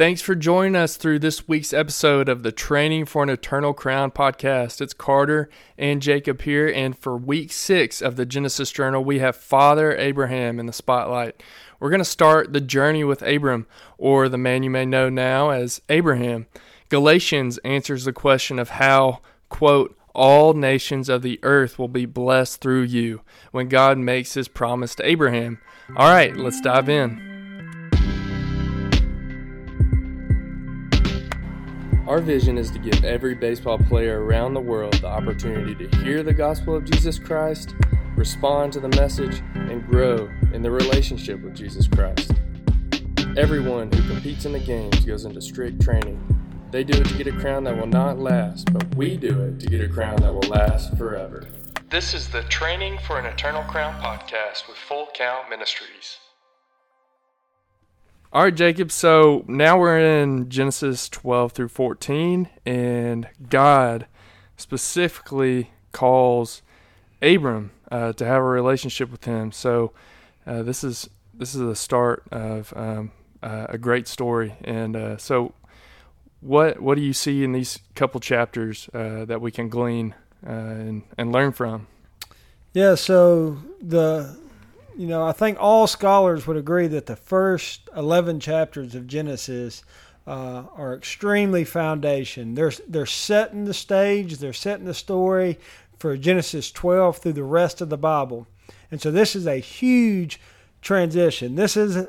Thanks for joining us through this week's episode of the Training for an Eternal Crown podcast. It's Carter and Jacob here, and for week six of the Genesis Journal, we have Father Abraham in the spotlight. We're going to start the journey with Abram, or the man you may know now as Abraham. Galatians answers the question of how, quote, all nations of the earth will be blessed through you when God makes his promise to Abraham. All right, let's dive in. Our vision is to give every baseball player around the world the opportunity to hear the gospel of Jesus Christ, respond to the message, and grow in the relationship with Jesus Christ. Everyone who competes in the games goes into strict training. They do it to get a crown that will not last, but we do it to get a crown that will last forever. This is the Training for an Eternal Crown podcast with Full Count Ministries. All right, Jacob. So now we're in Genesis 12 through 14, and God specifically calls Abram uh, to have a relationship with Him. So uh, this is this is the start of um, uh, a great story. And uh, so, what what do you see in these couple chapters uh, that we can glean uh, and and learn from? Yeah. So the you know, I think all scholars would agree that the first 11 chapters of Genesis uh, are extremely foundation. They're, they're setting the stage, they're setting the story for Genesis 12 through the rest of the Bible. And so this is a huge transition. This is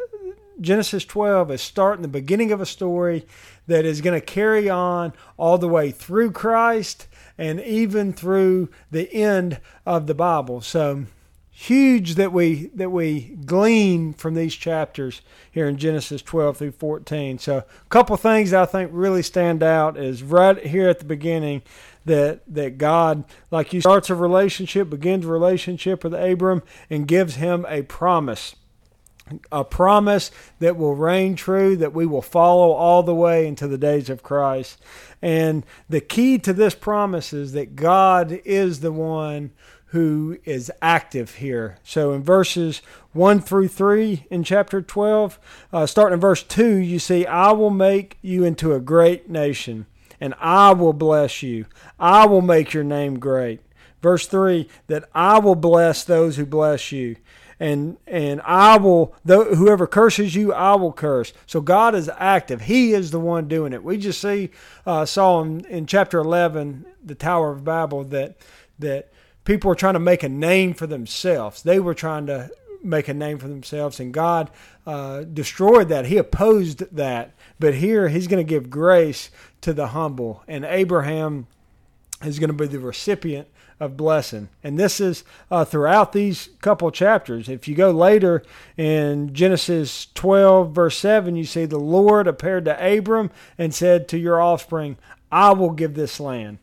Genesis 12 is starting the beginning of a story that is going to carry on all the way through Christ and even through the end of the Bible. So huge that we that we glean from these chapters here in Genesis 12 through 14. So a couple things I think really stand out is right here at the beginning that that God like you starts a relationship, begins a relationship with Abram and gives him a promise. A promise that will reign true, that we will follow all the way into the days of Christ. And the key to this promise is that God is the one who is active here. So in verses 1 through 3 in chapter 12, uh, starting in verse 2, you see, I will make you into a great nation, and I will bless you. I will make your name great. Verse 3, that I will bless those who bless you. And, and I will, whoever curses you, I will curse. So God is active. He is the one doing it. We just see, uh, saw in, in chapter 11, the Tower of Babel, that, that people were trying to make a name for themselves. They were trying to make a name for themselves, and God uh, destroyed that. He opposed that. But here, He's going to give grace to the humble, and Abraham is going to be the recipient of blessing. And this is uh, throughout these couple chapters. If you go later in Genesis 12, verse 7, you see the Lord appeared to Abram and said to your offspring, I will give this land.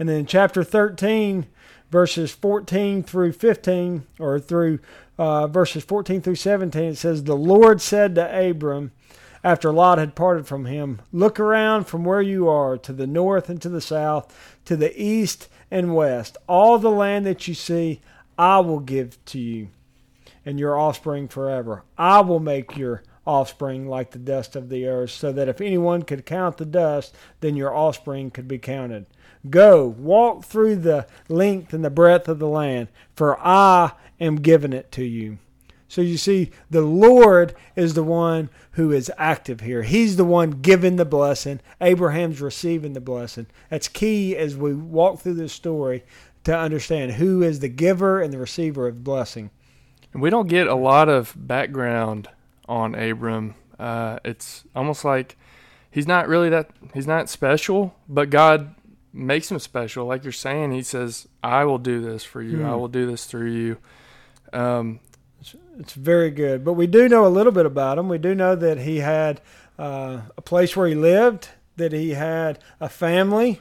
And then in chapter 13, verses 14 through 15, or through uh, verses 14 through 17, it says, The Lord said to Abram, after Lot had parted from him, Look around from where you are to the north and to the south, to the east and west. All the land that you see, I will give to you and your offspring forever. I will make your offspring like the dust of the earth, so that if anyone could count the dust, then your offspring could be counted. Go, walk through the length and the breadth of the land, for I am giving it to you. So you see, the Lord is the one who is active here. He's the one giving the blessing. Abraham's receiving the blessing. That's key as we walk through this story to understand who is the giver and the receiver of blessing. We don't get a lot of background on Abram. Uh, it's almost like he's not really that he's not special, but God makes him special. Like you're saying, he says, "I will do this for you. I hmm. will do this through you." Um, it's, it's, very good. But we do know a little bit about him. We do know that he had uh, a place where he lived, that he had a family,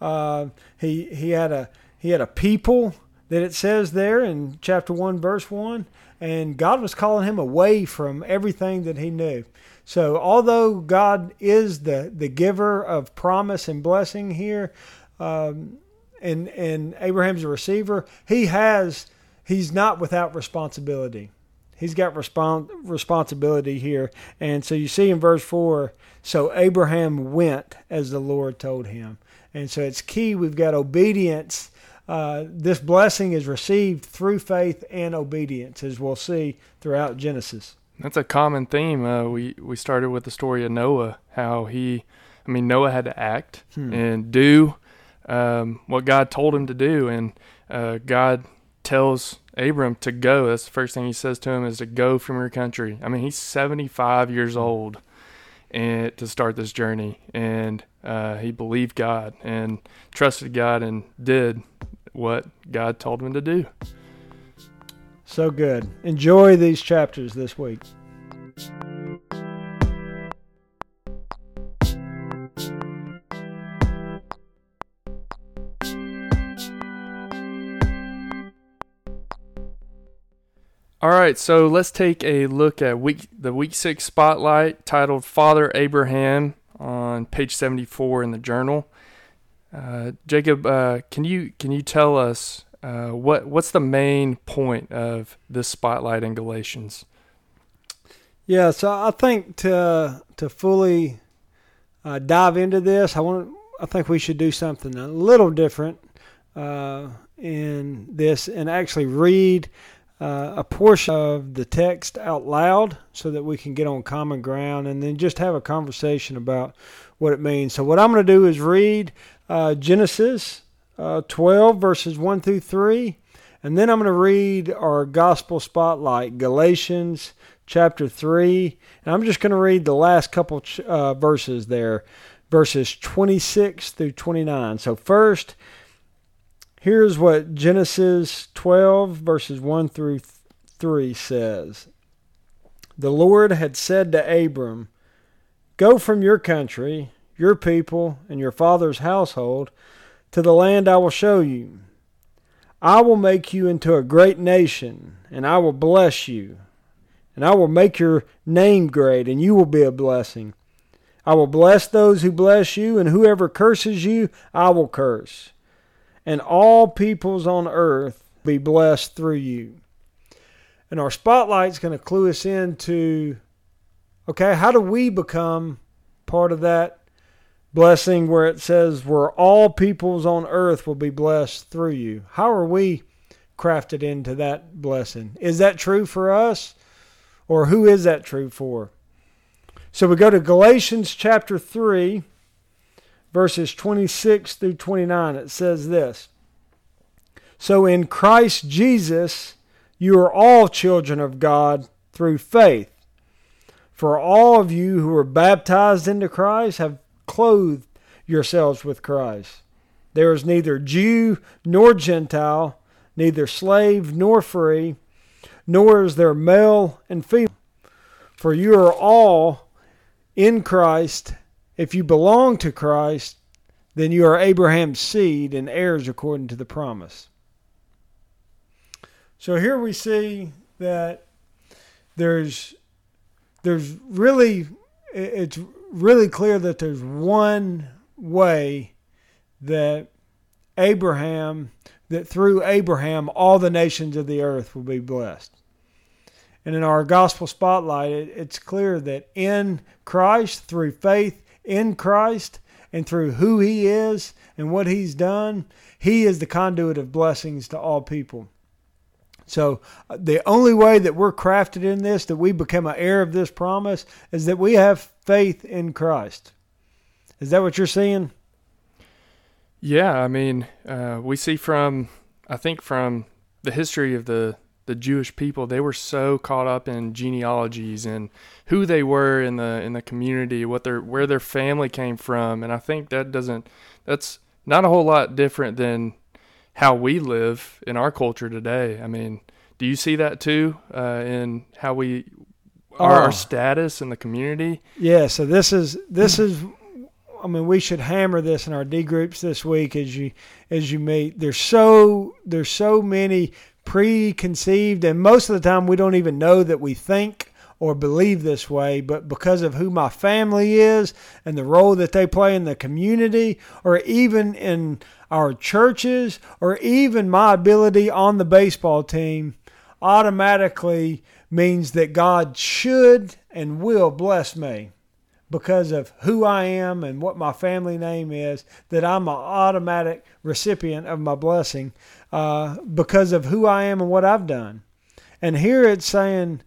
uh, he he had a he had a people that it says there in chapter one, verse one, and God was calling him away from everything that he knew. So, although God is the, the giver of promise and blessing here, um, and and Abraham's a receiver, he has he's not without responsibility. he's got respons- responsibility here. And so you see in verse 4 so Abraham went as the Lord told him. And so it's key. We've got obedience. Uh, this blessing is received through faith and obedience, as we'll see throughout Genesis. That's a common theme. Uh, we we started with the story of Noah, how he, I mean, Noah had to act hmm. and do um, what God told him to do, and uh, God tells Abram to go. That's the first thing he says to him is to go from your country. I mean, he's 75 years old and to start this journey, and uh, he believed God and trusted God and did what God told him to do. So good. Enjoy these chapters this week. All right, so let's take a look at week the week six spotlight titled "Father Abraham" on page seventy four in the journal. Uh, Jacob, uh, can you can you tell us uh, what what's the main point of this spotlight in Galatians? Yeah, so I think to to fully uh, dive into this, I want I think we should do something a little different uh, in this and actually read a portion of the text out loud so that we can get on common ground and then just have a conversation about what it means. So, what I'm going to do is read uh, Genesis uh, 12, verses 1 through 3, and then I'm going to read our gospel spotlight, Galatians chapter 3. And I'm just going to read the last couple uh, verses there, verses 26 through 29. So, first, Here's what Genesis 12, verses 1 through 3 says The Lord had said to Abram, Go from your country, your people, and your father's household to the land I will show you. I will make you into a great nation, and I will bless you. And I will make your name great, and you will be a blessing. I will bless those who bless you, and whoever curses you, I will curse and all peoples on earth be blessed through you. And our spotlight's going to clue us into okay, how do we become part of that blessing where it says, where all peoples on earth will be blessed through you? How are we crafted into that blessing? Is that true for us? Or who is that true for? So we go to Galatians chapter 3 verses 26 through 29, it says this So in Christ Jesus, you are all children of God through faith. For all of you who are baptized into Christ have clothed yourselves with Christ. There is neither Jew nor Gentile, neither slave nor free, nor is there male and female. For you are all in Christ if you belong to Christ, then you are Abraham's seed and heirs according to the promise. So here we see that there's there's really it's really clear that there's one way that Abraham that through Abraham all the nations of the earth will be blessed. And in our gospel spotlight, it, it's clear that in Christ, through faith, in Christ and through who He is and what He's done, He is the conduit of blessings to all people. So, uh, the only way that we're crafted in this, that we become an heir of this promise, is that we have faith in Christ. Is that what you're seeing? Yeah, I mean, uh, we see from, I think, from the history of the the Jewish people, they were so caught up in genealogies and who they were in the in the community, what their where their family came from, and I think that doesn't that's not a whole lot different than how we live in our culture today. I mean, do you see that too uh, in how we our, oh. our status in the community? Yeah. So this is this is I mean, we should hammer this in our D groups this week as you as you meet. There's so there's so many preconceived, and most of the time we don't even know that we think or believe this way, but because of who my family is and the role that they play in the community, or even in our churches, or even my ability on the baseball team, automatically means that God should and will bless me because of who I am and what my family name is, that I'm an automatic recipient of my blessing uh, because of who I am and what I've done. And here it's saying,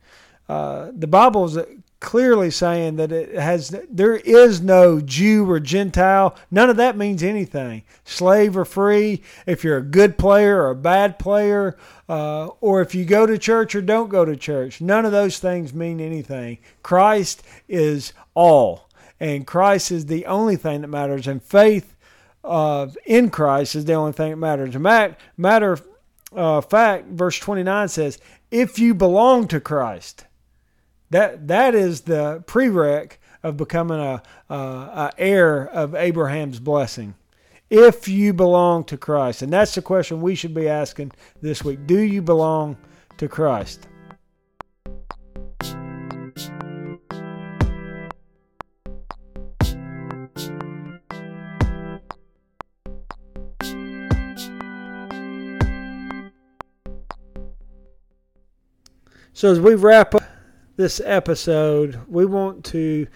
uh, the is clearly saying that it has there is no Jew or Gentile. None of that means anything. Slave or free. If you're a good player or a bad player, uh, or if you go to church or don't go to church, none of those things mean anything. Christ is all, and Christ is the only thing that matters. And faith uh, in Christ is the only thing that matters. Matter matter uh, fact, verse twenty nine says, "If you belong to Christ." That that is the prereq of becoming a, a, a heir of Abraham's blessing. If you belong to Christ, and that's the question we should be asking this week: Do you belong to Christ? So as we wrap up this episode, we want to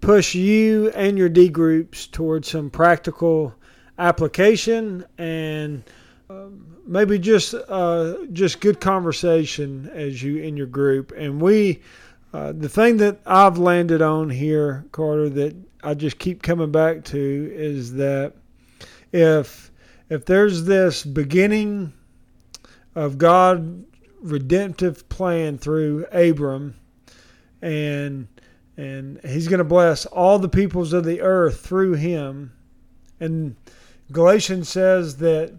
push you and your D groups towards some practical application and um, maybe just uh, just good conversation as you in your group. And we, uh, the thing that I've landed on here, Carter, that I just keep coming back to is that if if there's this beginning of God redemptive plan through Abram and and he's going to bless all the peoples of the earth through him. And Galatians says that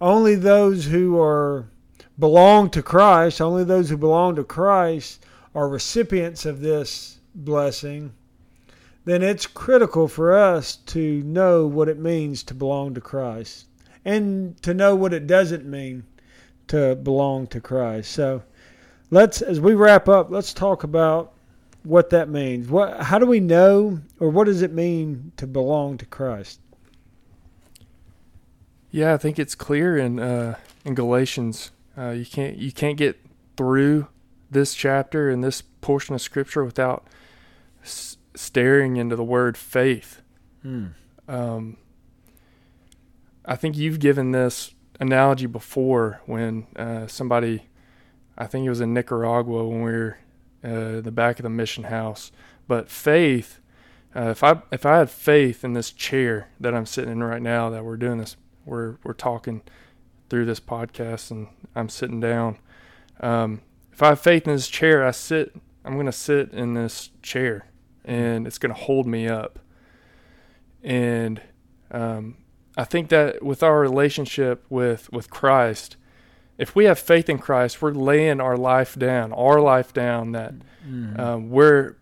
only those who are belong to Christ, only those who belong to Christ are recipients of this blessing. Then it's critical for us to know what it means to belong to Christ and to know what it doesn't mean to belong to Christ. So let's as we wrap up, let's talk about what that means. What how do we know or what does it mean to belong to Christ? Yeah, I think it's clear in uh, in Galatians. Uh, you can't you can't get through this chapter and this portion of Scripture without s- staring into the word faith. Hmm. Um, I think you've given this analogy before when uh, somebody, I think it was in Nicaragua when we were uh, the back of the mission house. But faith, uh, if I if I had faith in this chair that I'm sitting in right now, that we're doing this, we're we're talking through this podcast, and I'm sitting down. Um, if I have faith in this chair, I sit. I'm going to sit in this chair, and it's going to hold me up. And um, I think that with our relationship with with Christ, if we have faith in Christ, we're laying our life down, our life down. That mm-hmm. uh, we're,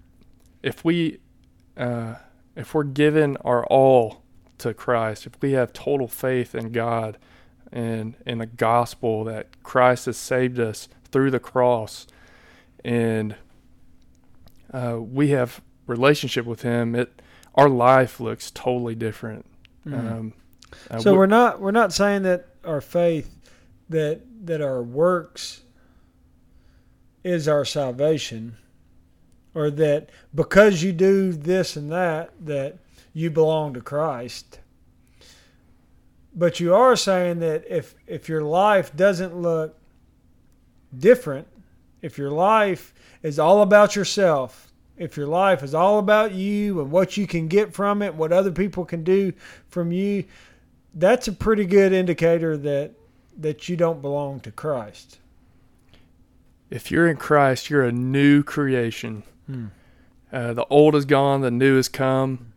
if we, uh, if we're giving our all to Christ, if we have total faith in God and in the gospel that Christ has saved us through the cross, and uh, we have relationship with Him, it our life looks totally different. Mm-hmm. Um, uh, so we're not we're not saying that our faith that that our works is our salvation or that because you do this and that that you belong to Christ. But you are saying that if if your life doesn't look different if your life is all about yourself if your life is all about you and what you can get from it what other people can do from you that's a pretty good indicator that that you don't belong to Christ. If you're in Christ, you're a new creation. Hmm. Uh, the old is gone, the new has come.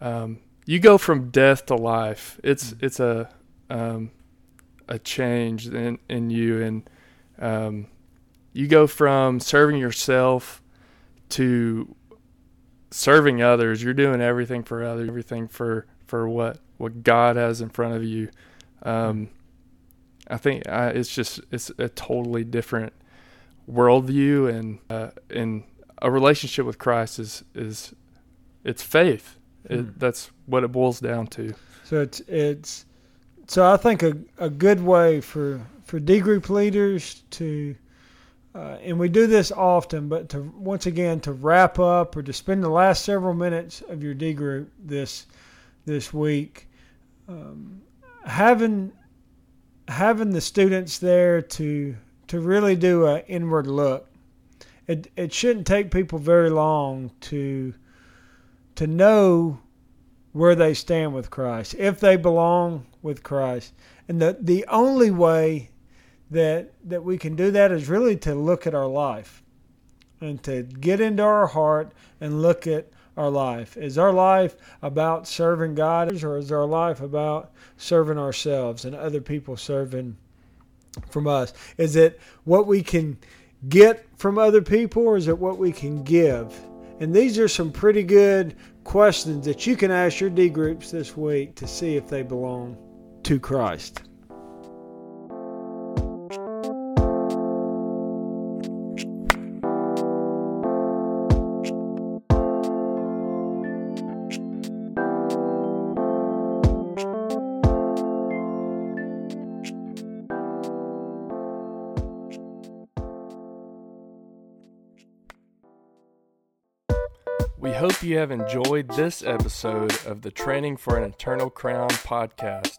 Um, you go from death to life. It's hmm. it's a um, a change in in you, and um, you go from serving yourself to serving others. You're doing everything for others, everything for for what what God has in front of you. Um, I think uh, it's just it's a totally different worldview, and uh, in a relationship with Christ is is it's faith. It, hmm. That's what it boils down to. So it's it's so I think a, a good way for for D group leaders to uh, and we do this often, but to once again to wrap up or to spend the last several minutes of your D group this this week, um, having having the students there to to really do an inward look. It it shouldn't take people very long to to know where they stand with Christ, if they belong with Christ. And the the only way that that we can do that is really to look at our life and to get into our heart and look at our life. Is our life about serving God or is our life about serving ourselves and other people serving from us? Is it what we can get from other people or is it what we can give? And these are some pretty good questions that you can ask your D groups this week to see if they belong to Christ. We hope you have enjoyed this episode of the Training for an Eternal Crown podcast.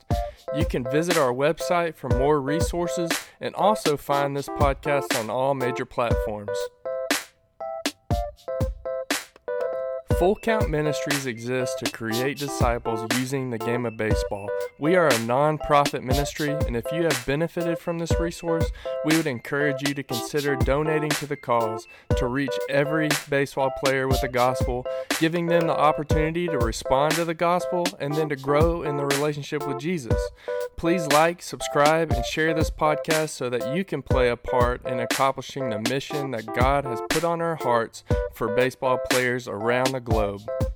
You can visit our website for more resources and also find this podcast on all major platforms. Full Count Ministries exists to create disciples using the game of baseball. We are a non-profit ministry, and if you have benefited from this resource, we would encourage you to consider donating to the cause to reach every baseball player with the gospel, giving them the opportunity to respond to the gospel and then to grow in the relationship with Jesus. Please like, subscribe, and share this podcast so that you can play a part in accomplishing the mission that God has put on our hearts for baseball players around the globe.